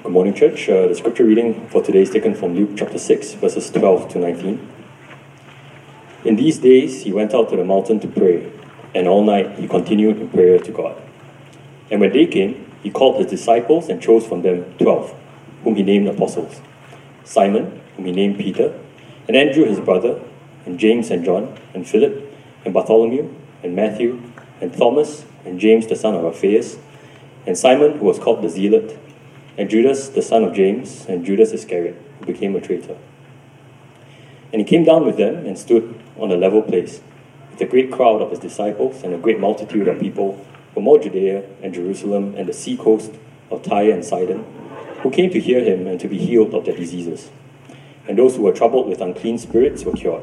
Good morning, church. Uh, the scripture reading for today is taken from Luke chapter 6, verses 12 to 19. In these days, he went out to the mountain to pray, and all night he continued in prayer to God. And when day came, he called his disciples and chose from them twelve, whom he named apostles Simon, whom he named Peter, and Andrew his brother, and James and John, and Philip, and Bartholomew, and Matthew, and Thomas, and James the son of Alphaeus, and Simon, who was called the Zealot and Judas, the son of James, and Judas Iscariot, who became a traitor. And he came down with them and stood on a level place, with a great crowd of his disciples and a great multitude of people from all Judea and Jerusalem and the sea coast of Tyre and Sidon, who came to hear him and to be healed of their diseases. And those who were troubled with unclean spirits were cured.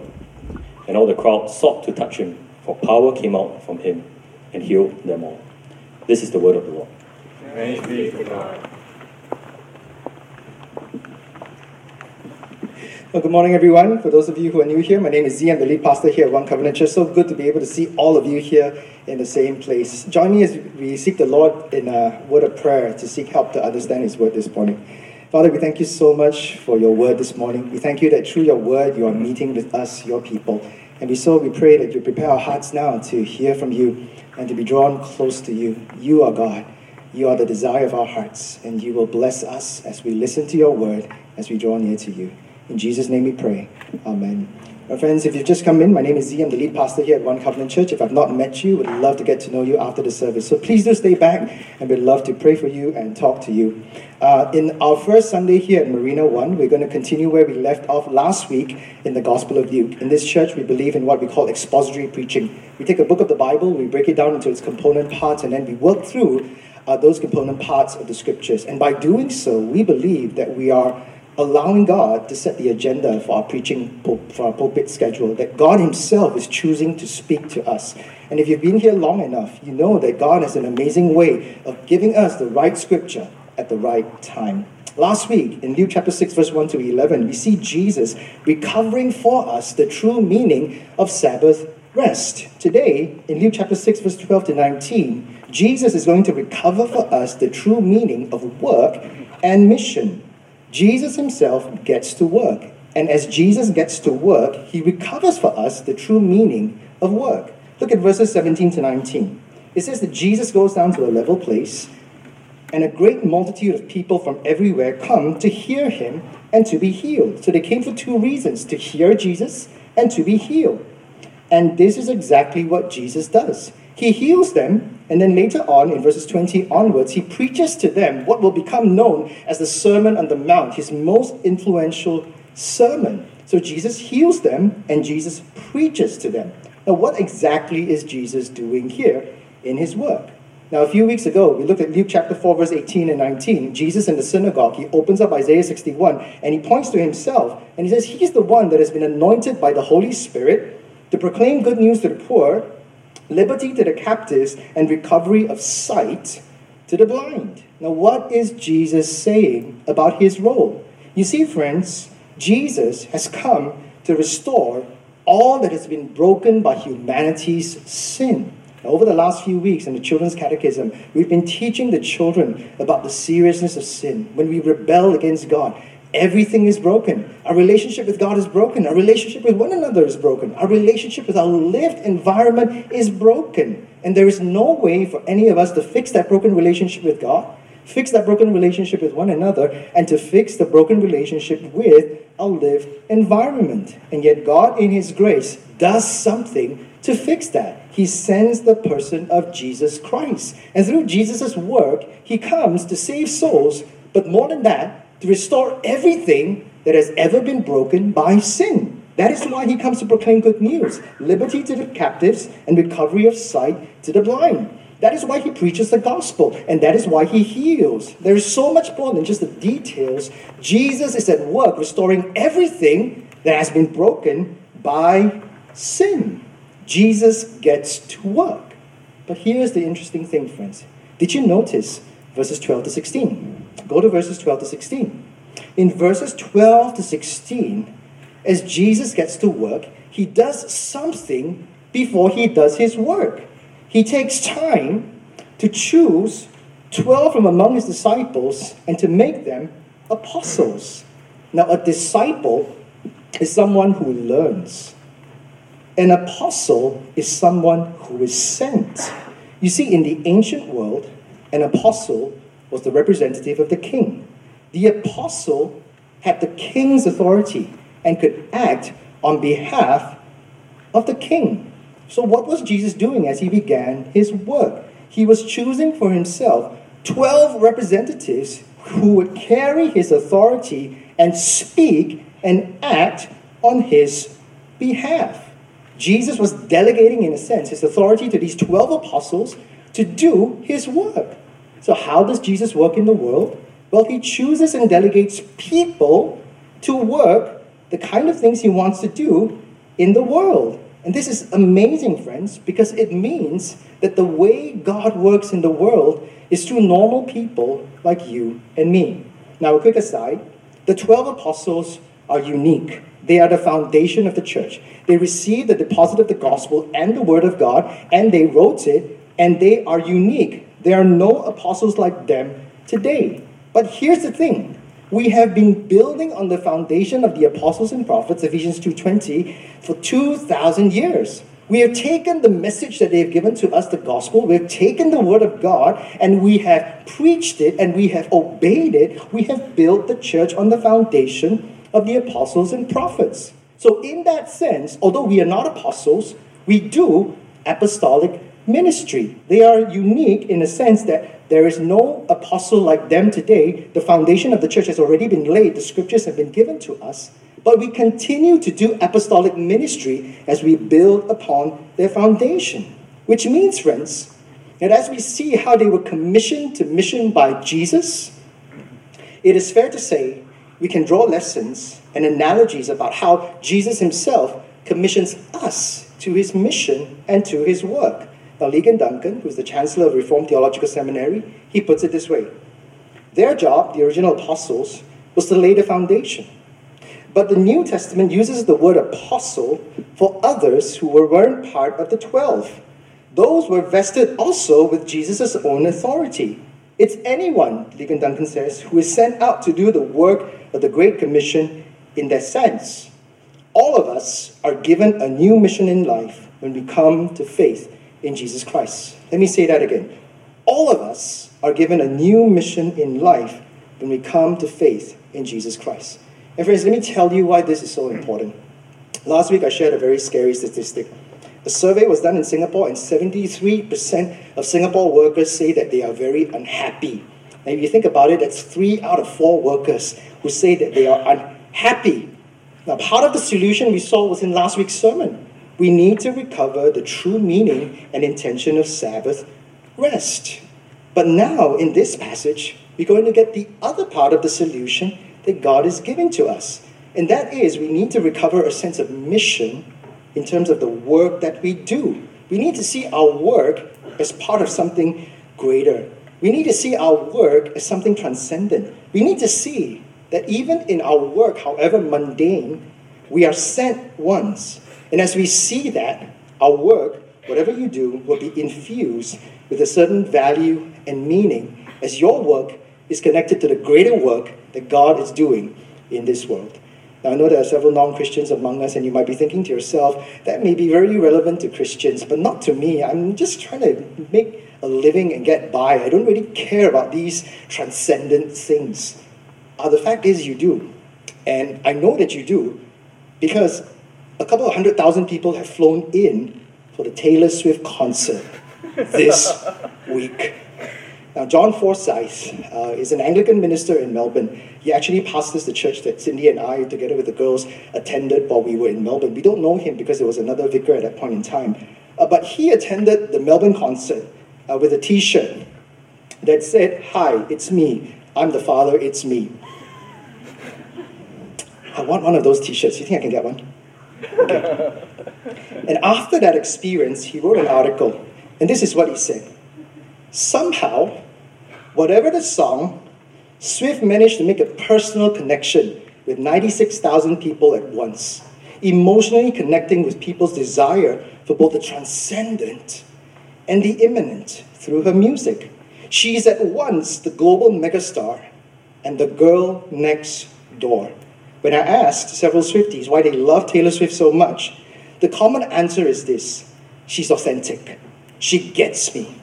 And all the crowd sought to touch him, for power came out from him and healed them all. This is the word of the Lord. Thanks be to God. Well, good morning, everyone. For those of you who are new here, my name is Tze. I'm the lead pastor here at One Covenant Church. So good to be able to see all of you here in the same place. Join me as we seek the Lord in a word of prayer to seek help to understand His word this morning. Father, we thank you so much for your word this morning. We thank you that through your word you are meeting with us, your people. And we so we pray that you prepare our hearts now to hear from you and to be drawn close to you. You are God. You are the desire of our hearts, and you will bless us as we listen to your word, as we draw near to you. In Jesus' name we pray. Amen. My friends, if you've just come in, my name is Tze. I'm the lead pastor here at One Covenant Church. If I've not met you, would love to get to know you after the service. So please do stay back, and we'd love to pray for you and talk to you. Uh, in our first Sunday here at Marina One, we're going to continue where we left off last week in the Gospel of Luke. In this church, we believe in what we call expository preaching. We take a book of the Bible, we break it down into its component parts, and then we work through uh, those component parts of the scriptures. And by doing so, we believe that we are allowing God to set the agenda for our preaching, for our pulpit schedule, that God Himself is choosing to speak to us. And if you've been here long enough, you know that God has an amazing way of giving us the right scripture at the right time. Last week, in Luke chapter 6, verse 1 to 11, we see Jesus recovering for us the true meaning of Sabbath rest. Today, in Luke chapter 6, verse 12 to 19, Jesus is going to recover for us the true meaning of work and mission. Jesus himself gets to work. And as Jesus gets to work, he recovers for us the true meaning of work. Look at verses 17 to 19. It says that Jesus goes down to a level place, and a great multitude of people from everywhere come to hear him and to be healed. So they came for two reasons to hear Jesus and to be healed. And this is exactly what Jesus does. He heals them, and then later on, in verses 20 onwards, he preaches to them what will become known as the Sermon on the Mount, his most influential sermon. So Jesus heals them, and Jesus preaches to them. Now, what exactly is Jesus doing here in his work? Now, a few weeks ago, we looked at Luke chapter 4, verse 18 and 19. Jesus in the synagogue, he opens up Isaiah 61 and he points to himself and he says, He's the one that has been anointed by the Holy Spirit to proclaim good news to the poor liberty to the captives, and recovery of sight to the blind. Now, what is Jesus saying about his role? You see, friends, Jesus has come to restore all that has been broken by humanity's sin. Now, over the last few weeks in the Children's Catechism, we've been teaching the children about the seriousness of sin when we rebel against God Everything is broken. Our relationship with God is broken. Our relationship with one another is broken. Our relationship with our lived environment is broken. And there is no way for any of us to fix that broken relationship with God, fix that broken relationship with one another, and to fix the broken relationship with our lived environment. And yet, God, in His grace, does something to fix that. He sends the person of Jesus Christ. And through Jesus' work, He comes to save souls, but more than that, to restore everything that has ever been broken by sin. That is why he comes to proclaim good news liberty to the captives and recovery of sight to the blind. That is why he preaches the gospel, and that is why he heals. There is so much more than just the details. Jesus is at work restoring everything that has been broken by sin. Jesus gets to work. But here's the interesting thing, friends. Did you notice verses 12 to 16? Go to verses 12 to 16. In verses 12 to 16, as Jesus gets to work, he does something before he does his work. He takes time to choose 12 from among his disciples and to make them apostles. Now, a disciple is someone who learns. An apostle is someone who is sent. You see, in the ancient world, an apostle was the representative of the king. The apostle had the king's authority and could act on behalf of the king. So, what was Jesus doing as he began his work? He was choosing for himself 12 representatives who would carry his authority and speak and act on his behalf. Jesus was delegating, in a sense, his authority to these 12 apostles to do his work. So, how does Jesus work in the world? Well, he chooses and delegates people to work the kind of things he wants to do in the world. And this is amazing, friends, because it means that the way God works in the world is through normal people like you and me. Now, a quick aside the 12 apostles are unique. They are the foundation of the church. They received the deposit of the gospel and the word of God, and they wrote it, and they are unique. There are no apostles like them today. But here's the thing we have been building on the foundation of the apostles and prophets, Ephesians 2:20, for 2000 years. We have taken the message that they have given to us, the gospel, we have taken the word of God, and we have preached it and we have obeyed it. We have built the church on the foundation of the apostles and prophets. So, in that sense, although we are not apostles, we do apostolic ministry. They are unique in the sense that there is no apostle like them today. The foundation of the church has already been laid, the scriptures have been given to us. But we continue to do apostolic ministry as we build upon their foundation. Which means, friends, that as we see how they were commissioned to mission by Jesus, it is fair to say we can draw lessons and analogies about how Jesus himself commissions us to his mission and to his work. Now, Ligon Duncan, who's the Chancellor of Reformed Theological Seminary, he puts it this way Their job, the original apostles, was to lay the foundation. But the New Testament uses the word apostle for others who weren't part of the twelve. Those were vested also with Jesus' own authority. It's anyone, Ligon Duncan says, who is sent out to do the work of the Great Commission in that sense. All of us are given a new mission in life when we come to faith in Jesus Christ. Let me say that again. All of us are given a new mission in life when we come to faith in Jesus Christ. And friends, let me tell you why this is so important. Last week I shared a very scary statistic. A survey was done in Singapore, and 73% of Singapore workers say that they are very unhappy. And if you think about it, that's three out of four workers who say that they are unhappy. Now, part of the solution we saw was in last week's sermon. We need to recover the true meaning and intention of Sabbath rest. But now, in this passage, we're going to get the other part of the solution that God is giving to us. And that is, we need to recover a sense of mission in terms of the work that we do. We need to see our work as part of something greater. We need to see our work as something transcendent. We need to see that even in our work, however mundane, we are sent ones. And as we see that, our work, whatever you do, will be infused with a certain value and meaning as your work is connected to the greater work that God is doing in this world. Now, I know there are several non Christians among us, and you might be thinking to yourself, that may be very relevant to Christians, but not to me. I'm just trying to make a living and get by. I don't really care about these transcendent things. Uh, the fact is, you do. And I know that you do because a couple of hundred thousand people have flown in for the Taylor Swift concert this week. Now, John Forsyth uh, is an Anglican minister in Melbourne. He actually pastors the church that Cindy and I, together with the girls, attended while we were in Melbourne. We don't know him because there was another vicar at that point in time. Uh, but he attended the Melbourne concert uh, with a t shirt that said, Hi, it's me. I'm the Father, it's me. I want one of those t shirts. You think I can get one? And after that experience, he wrote an article. And this is what he said Somehow, Whatever the song, Swift managed to make a personal connection with 96,000 people at once, emotionally connecting with people's desire for both the transcendent and the immanent through her music. She is at once the global megastar and the girl next door. When I asked several Swifties why they love Taylor Swift so much, the common answer is this she's authentic. She gets me.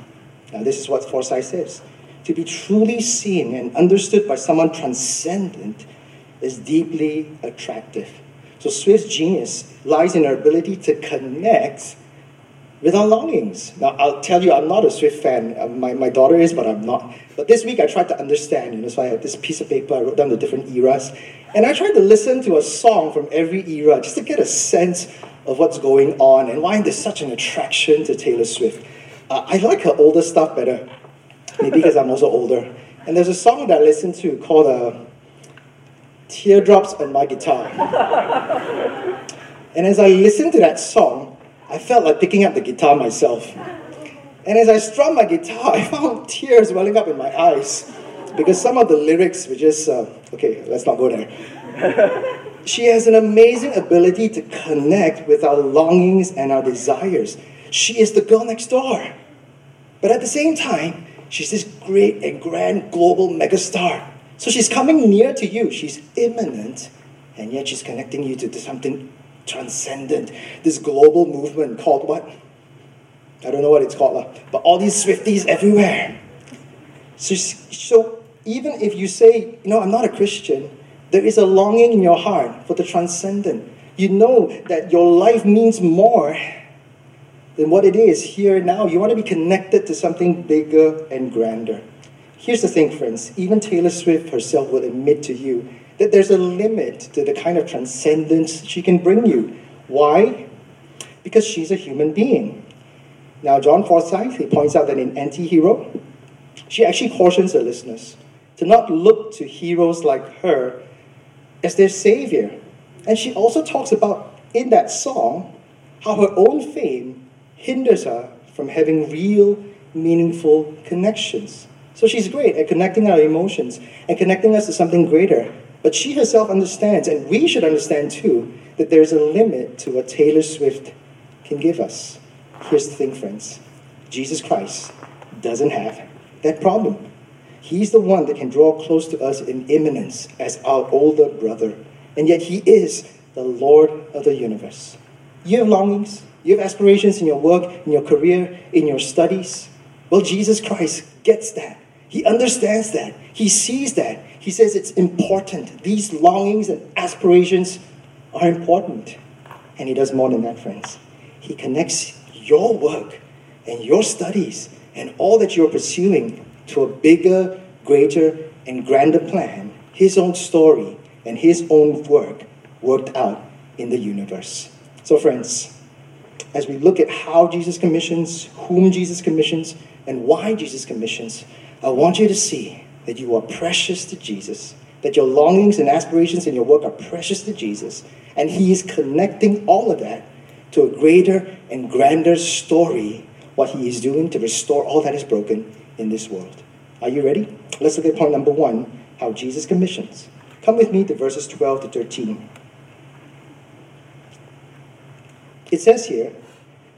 Now, this is what Forsyth says. To be truly seen and understood by someone transcendent is deeply attractive. So, Swift's genius lies in her ability to connect with our longings. Now, I'll tell you, I'm not a Swift fan. Uh, my, my daughter is, but I'm not. But this week I tried to understand, you know, so I had this piece of paper, I wrote down the different eras, and I tried to listen to a song from every era just to get a sense of what's going on and why there's such an attraction to Taylor Swift. Uh, I like her older stuff better, maybe because I'm also older. And there's a song that I listen to called uh, Teardrops on My Guitar. and as I listened to that song, I felt like picking up the guitar myself. And as I strummed my guitar, I found tears welling up in my eyes because some of the lyrics were just, uh, okay, let's not go there. she has an amazing ability to connect with our longings and our desires. She is the girl next door. But at the same time, she's this great and grand global megastar. So she's coming near to you. She's immanent, and yet she's connecting you to something transcendent, this global movement called what? I don't know what it's called, but all these Swifties everywhere. So, so even if you say, you know, I'm not a Christian, there is a longing in your heart for the transcendent. You know that your life means more than what it is here now. You want to be connected to something bigger and grander. Here's the thing, friends. Even Taylor Swift herself will admit to you that there's a limit to the kind of transcendence she can bring you. Why? Because she's a human being. Now, John Forsyth, he points out that in Anti Hero, she actually cautions her listeners to not look to heroes like her as their savior. And she also talks about in that song how her own fame hinders her from having real, meaningful connections. So she's great at connecting our emotions and connecting us to something greater. But she herself understands, and we should understand too, that there's a limit to what Taylor Swift can give us. Here's the thing, friends Jesus Christ doesn't have that problem. He's the one that can draw close to us in immanence as our older brother, and yet He is the Lord of the universe. You have longings, you have aspirations in your work, in your career, in your studies. Well, Jesus Christ gets that. He understands that. He sees that. He says it's important. These longings and aspirations are important. And He does more than that, friends. He connects your work and your studies and all that you're pursuing to a bigger, greater, and grander plan, His own story and His own work worked out in the universe. So, friends, as we look at how Jesus commissions, whom Jesus commissions, and why Jesus commissions, I want you to see that you are precious to Jesus, that your longings and aspirations in your work are precious to Jesus, and He is connecting all of that to a greater and grander story, what He is doing to restore all that is broken in this world. Are you ready? Let's look at point number one how Jesus commissions. Come with me to verses 12 to 13. It says here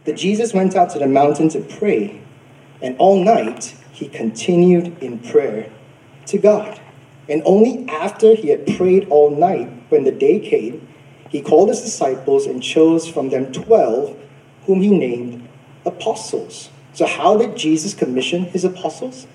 that Jesus went out to the mountain to pray, and all night he continued in prayer to God. And only after he had prayed all night, when the day came, he called his disciples and chose from them twelve, whom he named apostles. So, how did Jesus commission his apostles?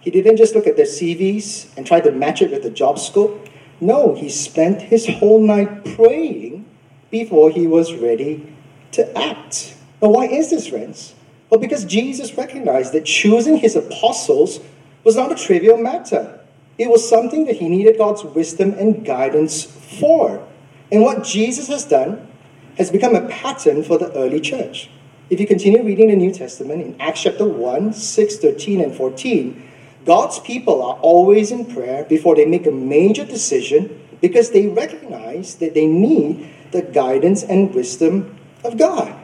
He didn't just look at their CVs and try to match it with the job scope. No, he spent his whole night praying before he was ready to act. Now, why is this, friends? Well, because Jesus recognized that choosing his apostles was not a trivial matter. It was something that he needed God's wisdom and guidance for. And what Jesus has done has become a pattern for the early church. If you continue reading the New Testament in Acts chapter 1, 6, 13, and 14, God's people are always in prayer before they make a major decision because they recognize that they need the guidance and wisdom of God.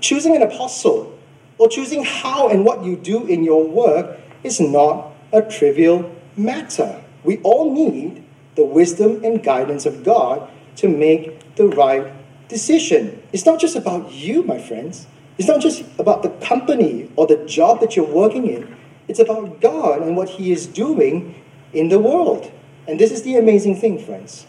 Choosing an apostle or choosing how and what you do in your work is not a trivial matter. We all need the wisdom and guidance of God to make the right decision. It's not just about you, my friends. It's not just about the company or the job that you're working in. It's about God and what He is doing in the world. And this is the amazing thing, friends.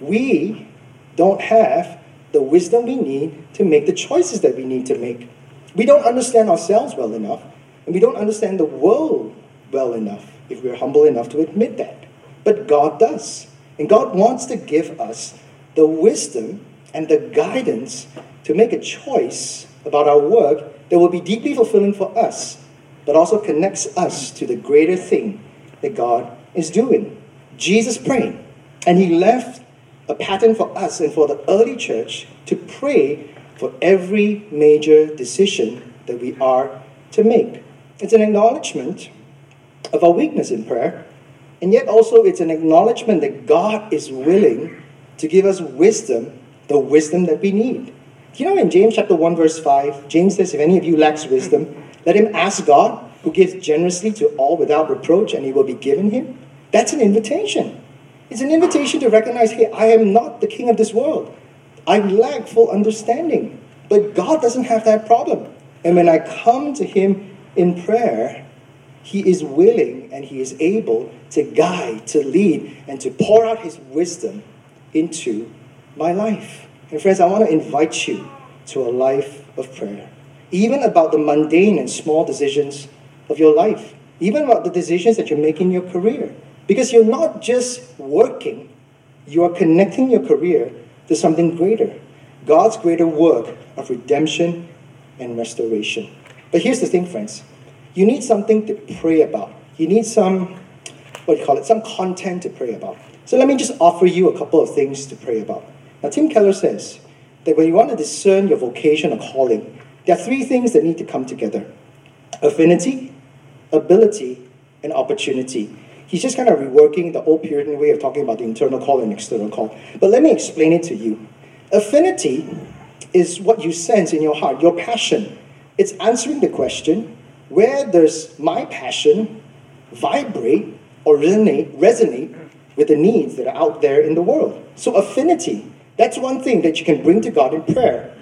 We don't have the wisdom we need to make the choices that we need to make. We don't understand ourselves well enough, and we don't understand the world well enough if we're humble enough to admit that. But God does. And God wants to give us the wisdom and the guidance to make a choice about our work that will be deeply fulfilling for us, but also connects us to the greater thing that God is doing. Jesus prayed, and he left a pattern for us and for the early church to pray for every major decision that we are to make. It's an acknowledgement of our weakness in prayer, and yet also it's an acknowledgement that God is willing to give us wisdom, the wisdom that we need. You know, in James chapter 1, verse 5, James says, If any of you lacks wisdom, let him ask God, who gives generously to all without reproach, and he will be given him. That's an invitation. It's an invitation to recognize, hey, I am not the king of this world. I lack full understanding. But God doesn't have that problem. And when I come to him in prayer, he is willing and he is able to guide, to lead, and to pour out his wisdom into my life. And friends, I want to invite you to a life of prayer, even about the mundane and small decisions of your life, even about the decisions that you make in your career. Because you're not just working, you are connecting your career to something greater God's greater work of redemption and restoration. But here's the thing, friends you need something to pray about. You need some, what do you call it, some content to pray about. So let me just offer you a couple of things to pray about. Now, Tim Keller says that when you want to discern your vocation or calling, there are three things that need to come together affinity, ability, and opportunity. He's just kind of reworking the old Puritan way of talking about the internal call and external call. But let me explain it to you. Affinity is what you sense in your heart, your passion. It's answering the question where does my passion vibrate or resonate, resonate with the needs that are out there in the world? So, affinity that's one thing that you can bring to God in prayer.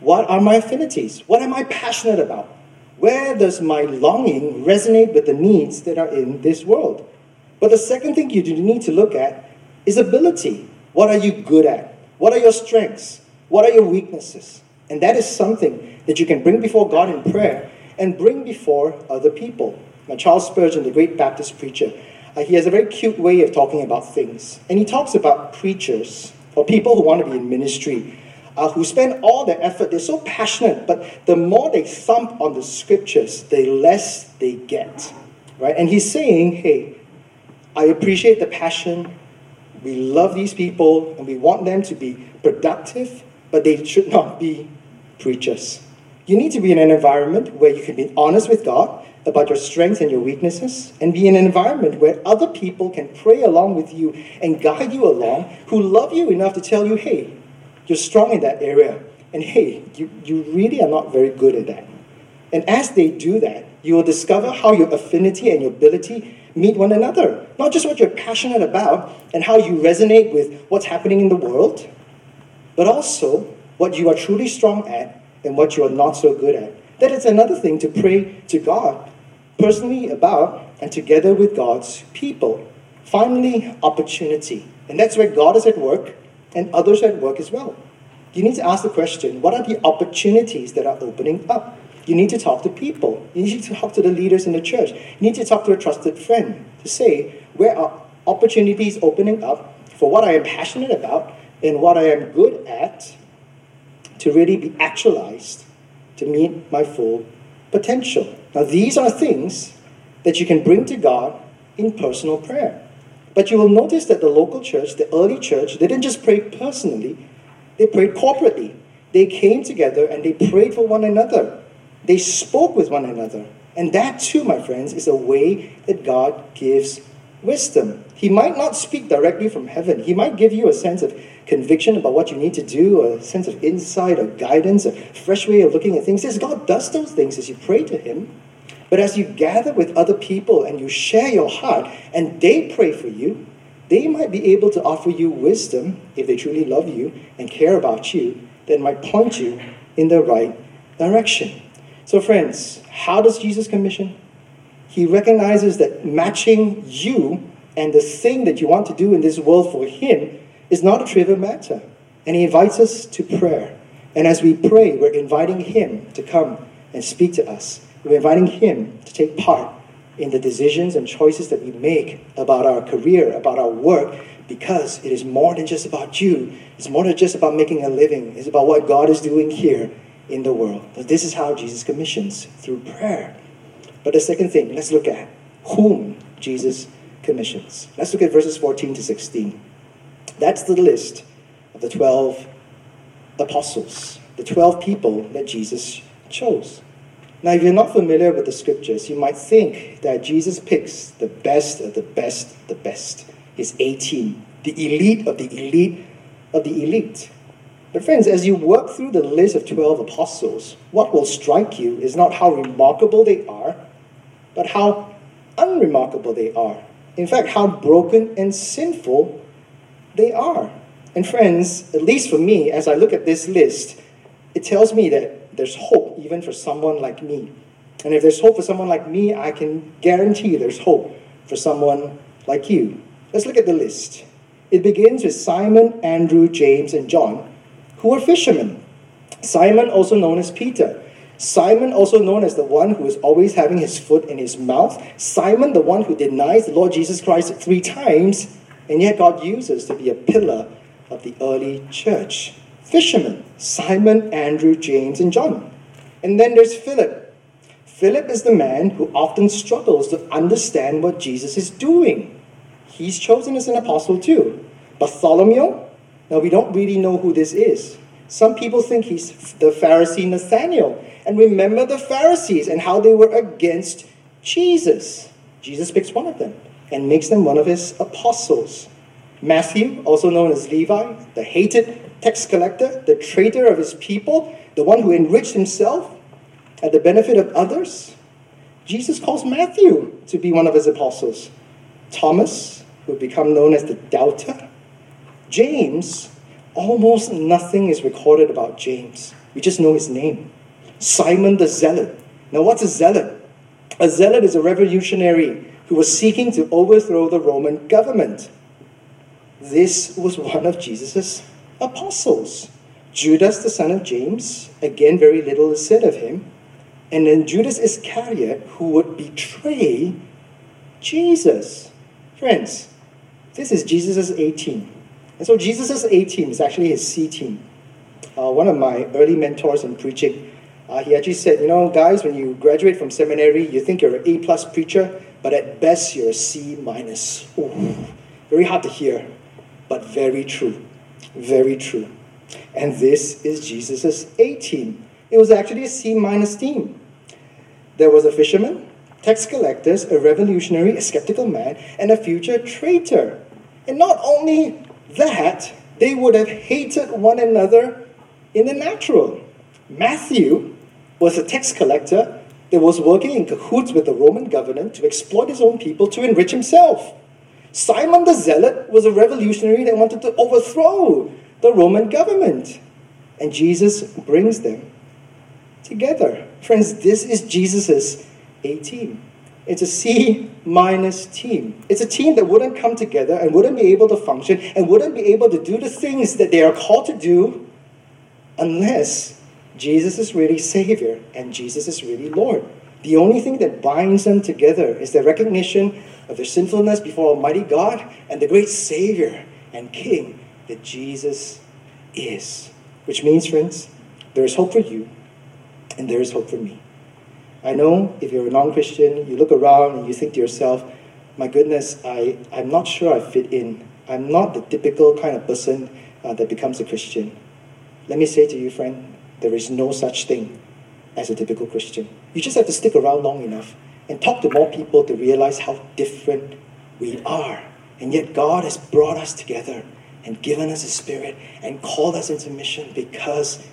What are my affinities? What am I passionate about? Where does my longing resonate with the needs that are in this world? But the second thing you need to look at is ability. What are you good at? What are your strengths? What are your weaknesses? And that is something that you can bring before God in prayer and bring before other people. Now, Charles Spurgeon, the great Baptist preacher, uh, he has a very cute way of talking about things. And he talks about preachers or people who want to be in ministry, uh, who spend all their effort, they're so passionate, but the more they thump on the scriptures, the less they get. Right? And he's saying, hey, I appreciate the passion. We love these people and we want them to be productive, but they should not be preachers. You need to be in an environment where you can be honest with God about your strengths and your weaknesses, and be in an environment where other people can pray along with you and guide you along, who love you enough to tell you, hey, you're strong in that area, and hey, you, you really are not very good at that. And as they do that, you will discover how your affinity and your ability meet one another. Not just what you're passionate about and how you resonate with what's happening in the world, but also what you are truly strong at and what you are not so good at. That is another thing to pray to God personally about and together with God's people. Finally, opportunity. And that's where God is at work and others at work as well. You need to ask the question what are the opportunities that are opening up? You need to talk to people. You need to talk to the leaders in the church. You need to talk to a trusted friend to say, where are opportunities opening up for what I am passionate about and what I am good at to really be actualized to meet my full potential. Now, these are things that you can bring to God in personal prayer. But you will notice that the local church, the early church, they didn't just pray personally, they prayed corporately. They came together and they prayed for one another. They spoke with one another. And that, too, my friends, is a way that God gives wisdom. He might not speak directly from heaven, He might give you a sense of conviction about what you need to do, a sense of insight or guidance, a fresh way of looking at things. Yes, God does those things as you pray to Him. But as you gather with other people and you share your heart and they pray for you, they might be able to offer you wisdom if they truly love you and care about you that might point you in the right direction. So, friends, how does Jesus commission? He recognizes that matching you and the thing that you want to do in this world for Him is not a trivial matter. And He invites us to prayer. And as we pray, we're inviting Him to come and speak to us. We're inviting Him to take part in the decisions and choices that we make about our career, about our work, because it is more than just about you. It's more than just about making a living. It's about what God is doing here in the world. This is how Jesus commissions through prayer. But the second thing, let's look at whom Jesus commissions. Let's look at verses 14 to 16. That's the list of the 12 apostles, the 12 people that Jesus chose. Now, if you're not familiar with the scriptures, you might think that Jesus picks the best of the best, the best, his A team, the elite of the elite of the elite. But, friends, as you work through the list of 12 apostles, what will strike you is not how remarkable they are, but how unremarkable they are. In fact, how broken and sinful they are. And, friends, at least for me, as I look at this list, it tells me that there's hope even for someone like me. And if there's hope for someone like me, I can guarantee there's hope for someone like you. Let's look at the list. It begins with Simon, Andrew, James, and John, who were fishermen. Simon, also known as Peter. Simon, also known as the one who is always having his foot in his mouth. Simon, the one who denies the Lord Jesus Christ three times, and yet God uses to be a pillar of the early church. Fishermen Simon, Andrew, James, and John. And then there's Philip. Philip is the man who often struggles to understand what Jesus is doing. He's chosen as an apostle too. Bartholomew, now we don't really know who this is. Some people think he's the Pharisee Nathaniel. And remember the Pharisees and how they were against Jesus. Jesus picks one of them and makes them one of his apostles. Matthew, also known as Levi, the hated tax collector, the traitor of his people, the one who enriched himself at the benefit of others. Jesus calls Matthew to be one of his apostles. Thomas, who would become known as the doubter. James, almost nothing is recorded about James. We just know his name. Simon the Zealot. Now, what's a zealot? A zealot is a revolutionary who was seeking to overthrow the Roman government. This was one of Jesus' apostles. Judas, the son of James, again, very little is said of him. And then Judas Iscariot, who would betray Jesus. Friends, this is Jesus' A team. And so Jesus' A team is actually his C team. Uh, one of my early mentors in preaching, uh, he actually said, you know, guys, when you graduate from seminary, you think you're an A plus preacher, but at best you're a C minus. Very hard to hear, but very true. Very true. And this is Jesus' A team. It was actually a C minus team. There was a fisherman, tax collectors, a revolutionary, a skeptical man, and a future traitor. And not only that, they would have hated one another in the natural. Matthew was a tax collector that was working in cahoots with the Roman government to exploit his own people to enrich himself. Simon the Zealot was a revolutionary that wanted to overthrow the Roman government. And Jesus brings them together. Friends, this is Jesus' A team. It's a C minus team. It's a team that wouldn't come together and wouldn't be able to function and wouldn't be able to do the things that they are called to do unless Jesus is really Savior and Jesus is really Lord. The only thing that binds them together is the recognition of their sinfulness before Almighty God and the great Savior and King that Jesus is. Which means, friends, there is hope for you and there is hope for me. I know if you're a non Christian, you look around and you think to yourself, my goodness, I, I'm not sure I fit in. I'm not the typical kind of person uh, that becomes a Christian. Let me say to you, friend, there is no such thing as a typical Christian. You just have to stick around long enough and talk to more people to realize how different we are. And yet, God has brought us together and given us a spirit and called us into mission because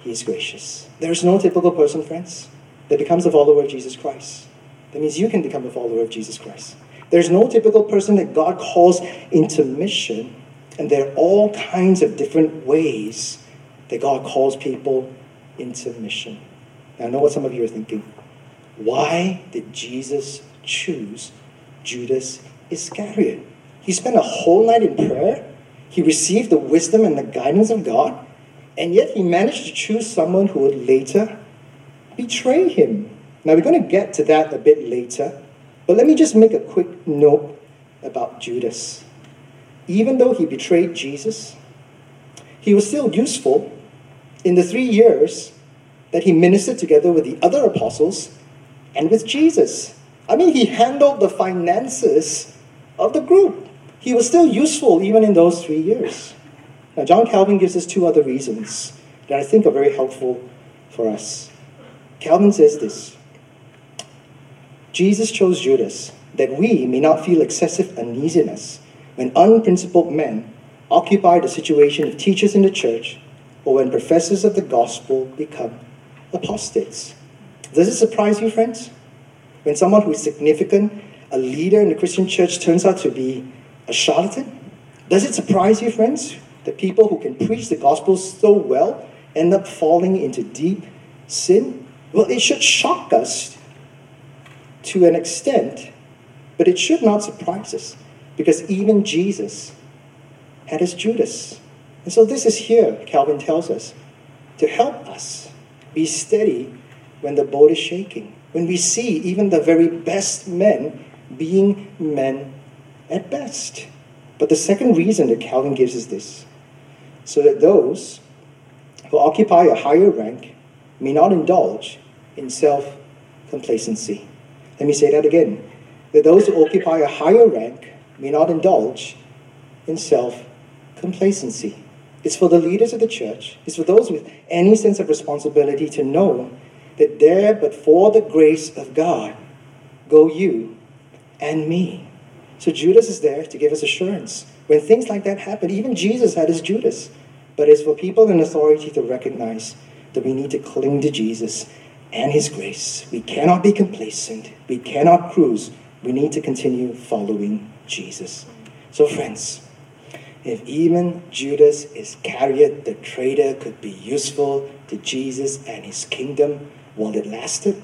He is gracious. There is no typical person, friends, that becomes a follower of Jesus Christ. That means you can become a follower of Jesus Christ. There's no typical person that God calls into mission, and there are all kinds of different ways that God calls people into mission. Now, I know what some of you are thinking. Why did Jesus choose Judas Iscariot. He spent a whole night in prayer. He received the wisdom and the guidance of God, and yet he managed to choose someone who would later betray him. Now, we're going to get to that a bit later, but let me just make a quick note about Judas. Even though he betrayed Jesus, he was still useful in the three years that he ministered together with the other apostles and with Jesus. I mean, he handled the finances of the group. He was still useful even in those three years. Now, John Calvin gives us two other reasons that I think are very helpful for us. Calvin says this Jesus chose Judas that we may not feel excessive uneasiness when unprincipled men occupy the situation of teachers in the church or when professors of the gospel become apostates. Does it surprise you, friends? When someone who is significant, a leader in the Christian church, turns out to be a charlatan? Does it surprise you, friends, that people who can preach the gospel so well end up falling into deep sin? Well, it should shock us to an extent, but it should not surprise us because even Jesus had his Judas. And so this is here, Calvin tells us, to help us be steady when the boat is shaking, when we see even the very best men being men at best. But the second reason that Calvin gives is this so that those who occupy a higher rank may not indulge in self complacency. Let me say that again. That those who occupy a higher rank may not indulge in self complacency. It's for the leaders of the church, it's for those with any sense of responsibility to know that there, but for the grace of God, go you and me. So Judas is there to give us assurance. When things like that happen, even Jesus had his Judas. But it's for people in authority to recognize that we need to cling to Jesus and his grace. We cannot be complacent. We cannot cruise. We need to continue following Jesus. So, friends, if even Judas Iscariot, the traitor, could be useful to Jesus and his kingdom while it lasted,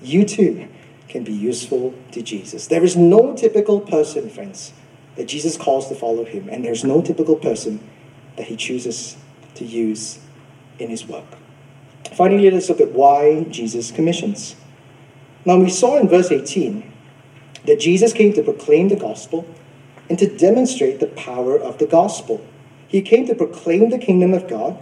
you too can be useful to Jesus. There is no typical person, friends, that Jesus calls to follow him, and there's no typical person that he chooses to use in his work. Finally, let's look at why Jesus commissions. Now, we saw in verse 18 that Jesus came to proclaim the gospel and to demonstrate the power of the gospel. He came to proclaim the kingdom of God,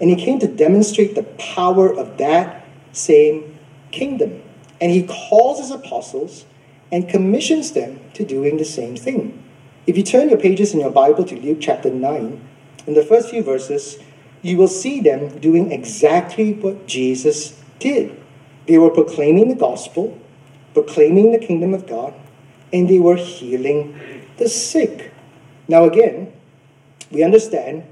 and he came to demonstrate the power of that same kingdom. And he calls his apostles and commissions them to doing the same thing. If you turn your pages in your Bible to Luke chapter 9, in the first few verses, you will see them doing exactly what Jesus did. They were proclaiming the gospel, proclaiming the kingdom of God, and they were healing the sick. Now, again, we understand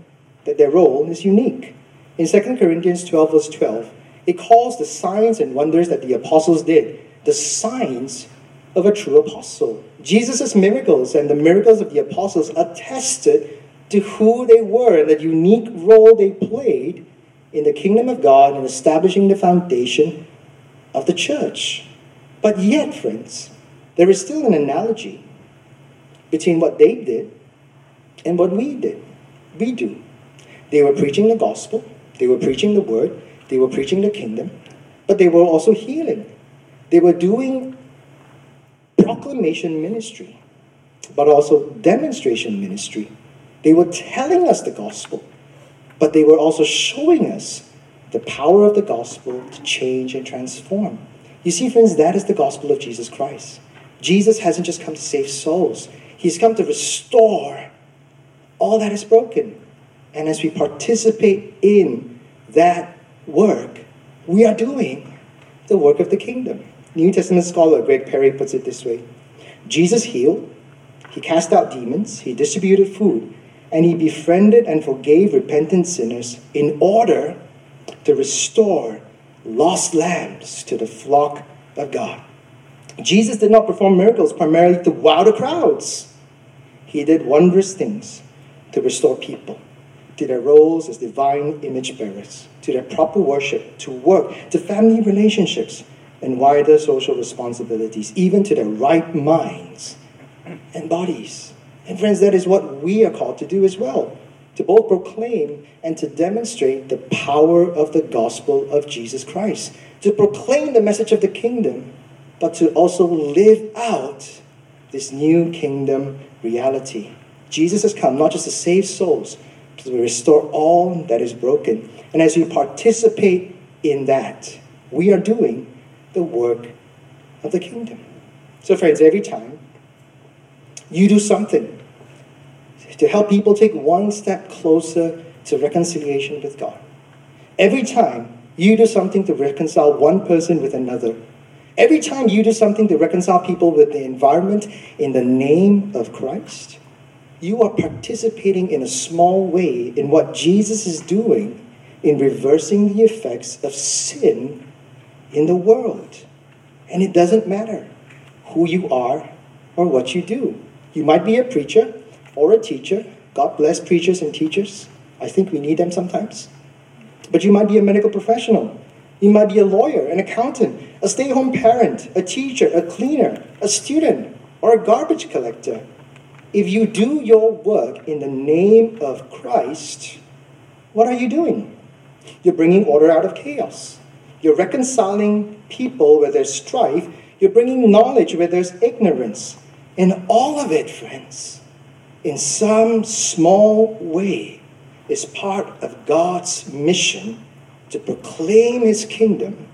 that their role is unique. In 2 Corinthians 12, verse 12, it calls the signs and wonders that the apostles did the signs of a true apostle. Jesus' miracles and the miracles of the apostles attested to who they were and the unique role they played in the kingdom of God and establishing the foundation of the church. But yet, friends, there is still an analogy between what they did and what we did. We do. They were preaching the gospel, they were preaching the word, they were preaching the kingdom, but they were also healing. They were doing proclamation ministry, but also demonstration ministry. They were telling us the gospel, but they were also showing us the power of the gospel to change and transform. You see, friends, that is the gospel of Jesus Christ. Jesus hasn't just come to save souls, He's come to restore all that is broken. And as we participate in that work, we are doing the work of the kingdom. New Testament scholar Greg Perry puts it this way Jesus healed, he cast out demons, he distributed food, and he befriended and forgave repentant sinners in order to restore lost lambs to the flock of God. Jesus did not perform miracles primarily to wow the crowds. He did wondrous things to restore people to their roles as divine image bearers, to their proper worship, to work, to family relationships, and wider social responsibilities, even to their right minds and bodies. And friends, that is what we are called to do as well to both proclaim and to demonstrate the power of the gospel of Jesus Christ, to proclaim the message of the kingdom, but to also live out this new kingdom reality. Jesus has come not just to save souls, but to restore all that is broken. And as we participate in that, we are doing the work of the kingdom. So, friends, every time you do something to help people take one step closer to reconciliation with God, every time you do something to reconcile one person with another, every time you do something to reconcile people with the environment in the name of Christ, you are participating in a small way in what Jesus is doing in reversing the effects of sin in the world. And it doesn't matter who you are or what you do. You might be a preacher or a teacher. God bless preachers and teachers. I think we need them sometimes. But you might be a medical professional. You might be a lawyer, an accountant, a stay home parent, a teacher, a cleaner, a student, or a garbage collector. If you do your work in the name of Christ, what are you doing? You're bringing order out of chaos. You're reconciling people where there's strife. You're bringing knowledge where there's ignorance. And all of it, friends, in some small way, is part of God's mission to proclaim His kingdom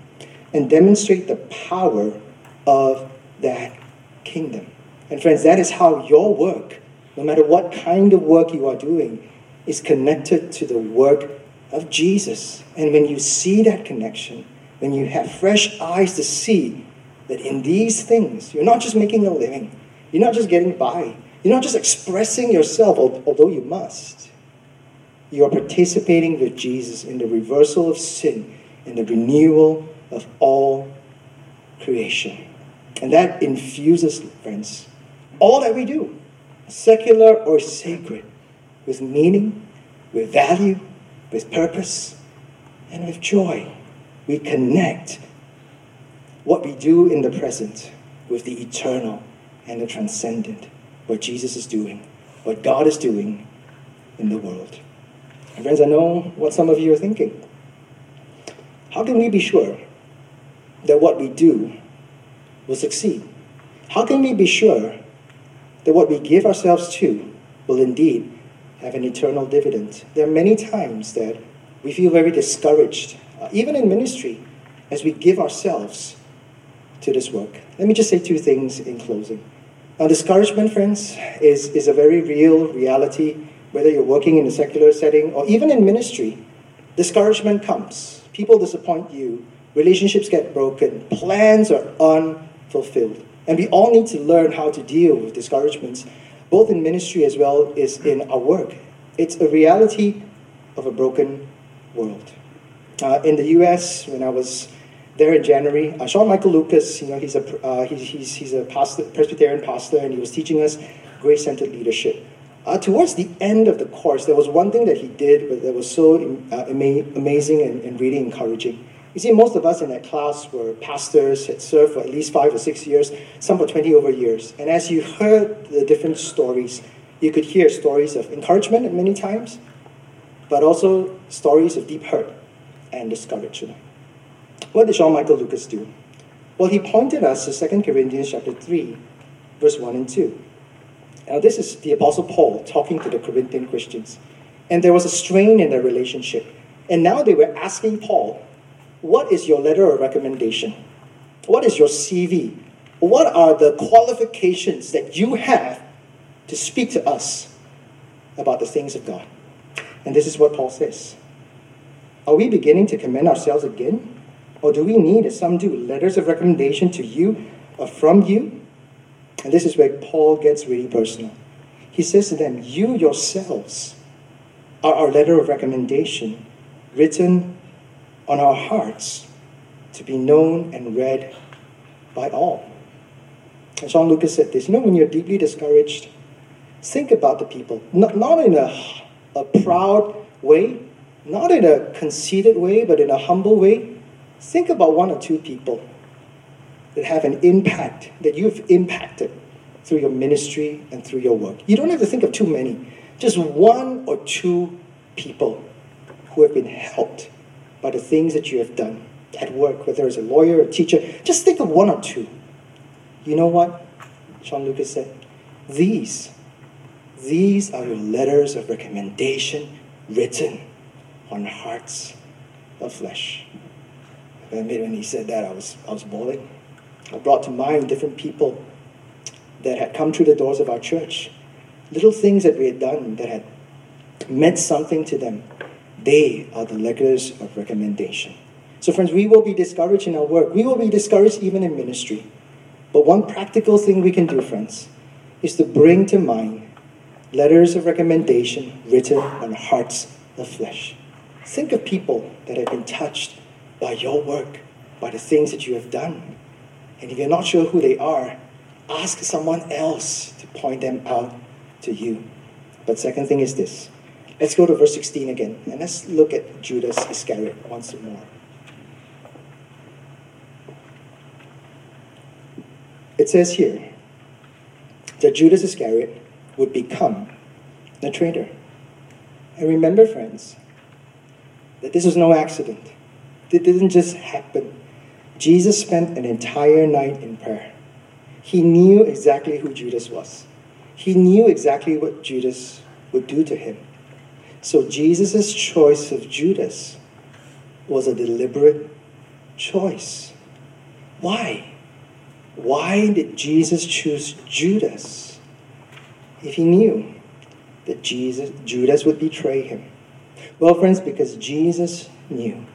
and demonstrate the power of that kingdom. And, friends, that is how your work, no matter what kind of work you are doing, is connected to the work of Jesus. And when you see that connection, when you have fresh eyes to see that in these things, you're not just making a living, you're not just getting by, you're not just expressing yourself, although you must. You are participating with Jesus in the reversal of sin and the renewal of all creation. And that infuses, friends, all that we do, secular or sacred, with meaning, with value, with purpose, and with joy we connect what we do in the present with the eternal and the transcendent, what Jesus is doing, what God is doing in the world. And friends, I know what some of you are thinking. How can we be sure that what we do will succeed? How can we be sure that what we give ourselves to will indeed have an eternal dividend? There are many times that we feel very discouraged uh, even in ministry, as we give ourselves to this work. Let me just say two things in closing. Now, discouragement, friends, is, is a very real reality, whether you're working in a secular setting or even in ministry. Discouragement comes. People disappoint you, relationships get broken, plans are unfulfilled. And we all need to learn how to deal with discouragements, both in ministry as well as in our work. It's a reality of a broken world. Uh, in the U.S., when I was there in January, uh, Sean Michael Lucas, you know, he's a uh, he's, he's, he's a pastor, Presbyterian pastor, and he was teaching us grace-centered leadership. Uh, towards the end of the course, there was one thing that he did that was so uh, ama- amazing and, and really encouraging. You see, most of us in that class were pastors, had served for at least five or six years, some for 20 over years. And as you heard the different stories, you could hear stories of encouragement many times, but also stories of deep hurt and discouragement. What did Sean Michael Lucas do? Well, he pointed us to 2 Corinthians chapter 3, verse 1 and 2. Now, this is the Apostle Paul talking to the Corinthian Christians. And there was a strain in their relationship. And now they were asking Paul, What is your letter of recommendation? What is your CV? What are the qualifications that you have to speak to us about the things of God? And this is what Paul says are we beginning to commend ourselves again? Or do we need, as some do, letters of recommendation to you or from you? And this is where Paul gets really personal. He says to them, You yourselves are our letter of recommendation written on our hearts to be known and read by all. And Sean Lucas said this You know, when you're deeply discouraged, think about the people, not, not in a, a proud way, not in a conceited way, but in a humble way, think about one or two people that have an impact, that you've impacted through your ministry and through your work. You don't have to think of too many, just one or two people who have been helped by the things that you have done at work, whether as a lawyer or a teacher. Just think of one or two. You know what? Sean Lucas said, These, these are your letters of recommendation written on hearts of flesh. And when he said that, I was, I was bawling. I brought to mind different people that had come through the doors of our church, little things that we had done that had meant something to them. They are the letters of recommendation. So, friends, we will be discouraged in our work. We will be discouraged even in ministry. But one practical thing we can do, friends, is to bring to mind letters of recommendation written on hearts of flesh. Think of people that have been touched by your work, by the things that you have done. And if you're not sure who they are, ask someone else to point them out to you. But second thing is this. Let's go to verse 16 again, and let's look at Judas Iscariot once more. It says here that Judas Iscariot would become the traitor. And remember, friends, that this was no accident. It didn't just happen. Jesus spent an entire night in prayer. He knew exactly who Judas was. He knew exactly what Judas would do to him. So Jesus' choice of Judas was a deliberate choice. Why? Why did Jesus choose Judas if he knew that Jesus, Judas would betray him? Well, friends, because Jesus knew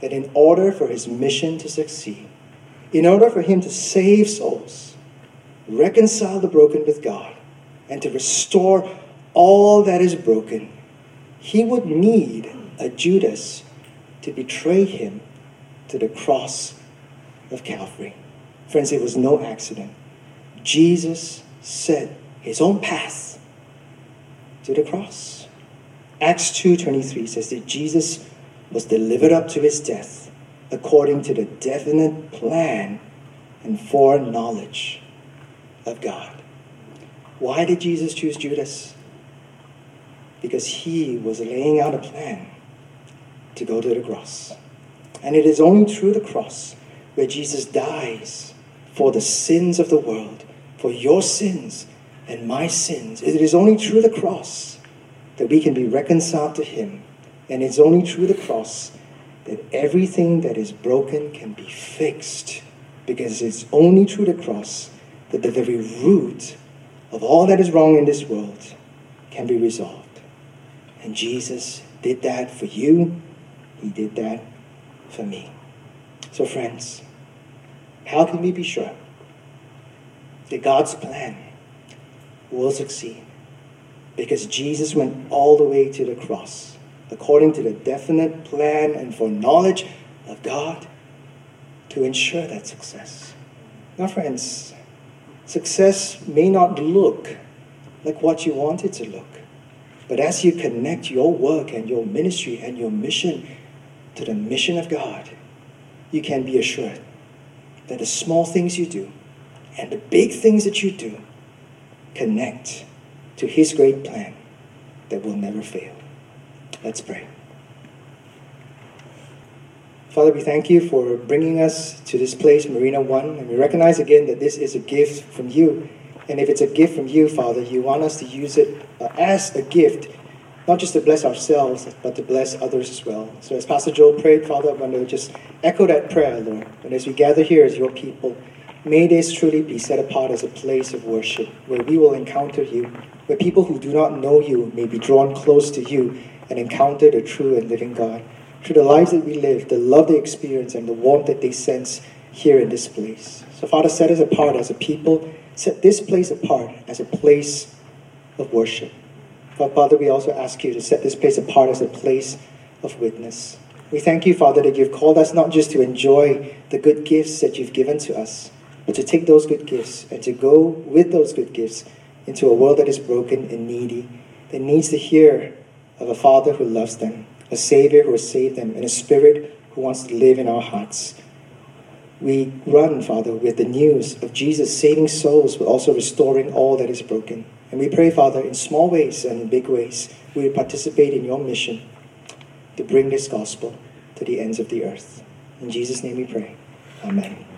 that in order for his mission to succeed, in order for him to save souls, reconcile the broken with God, and to restore all that is broken, he would need a Judas to betray him to the cross of Calvary. Friends, it was no accident. Jesus set his own path to the cross. Acts 2:23 says that Jesus was delivered up to his death according to the definite plan and foreknowledge of God. Why did Jesus choose Judas? Because he was laying out a plan to go to the cross. And it is only through the cross where Jesus dies for the sins of the world, for your sins and my sins. It is only through the cross that we can be reconciled to Him. And it's only through the cross that everything that is broken can be fixed. Because it's only through the cross that the very root of all that is wrong in this world can be resolved. And Jesus did that for you, He did that for me. So, friends, how can we be sure that God's plan will succeed? Because Jesus went all the way to the cross, according to the definite plan and foreknowledge of God to ensure that success. Now, friends, success may not look like what you want it to look. But as you connect your work and your ministry and your mission to the mission of God, you can be assured that the small things you do and the big things that you do connect to His great plan that will never fail. Let's pray. Father, we thank you for bringing us to this place, Marina One, and we recognize again that this is a gift from you. And if it's a gift from you, Father, you want us to use it uh, as a gift, not just to bless ourselves, but to bless others as well. So as Pastor Joel prayed, Father, I want to just echo that prayer, Lord. And as we gather here as your people, may this truly be set apart as a place of worship where we will encounter you, where people who do not know you may be drawn close to you and encounter the true and living God. Through the lives that we live, the love they experience, and the warmth that they sense here in this place. So, Father, set us apart as a people, set this place apart as a place of worship. But Father, we also ask you to set this place apart as a place of witness. We thank you, Father, that you've called us not just to enjoy the good gifts that you've given to us, but to take those good gifts and to go with those good gifts into a world that is broken and needy, that needs to hear of a Father who loves them, a Savior who has saved them, and a Spirit who wants to live in our hearts. we run, Father, with the news of Jesus saving souls, but also restoring all that is broken. And we pray, Father, in small ways and in big ways, we participate in your mission to bring this gospel to the ends of the earth. In Jesus' name we pray. Amen.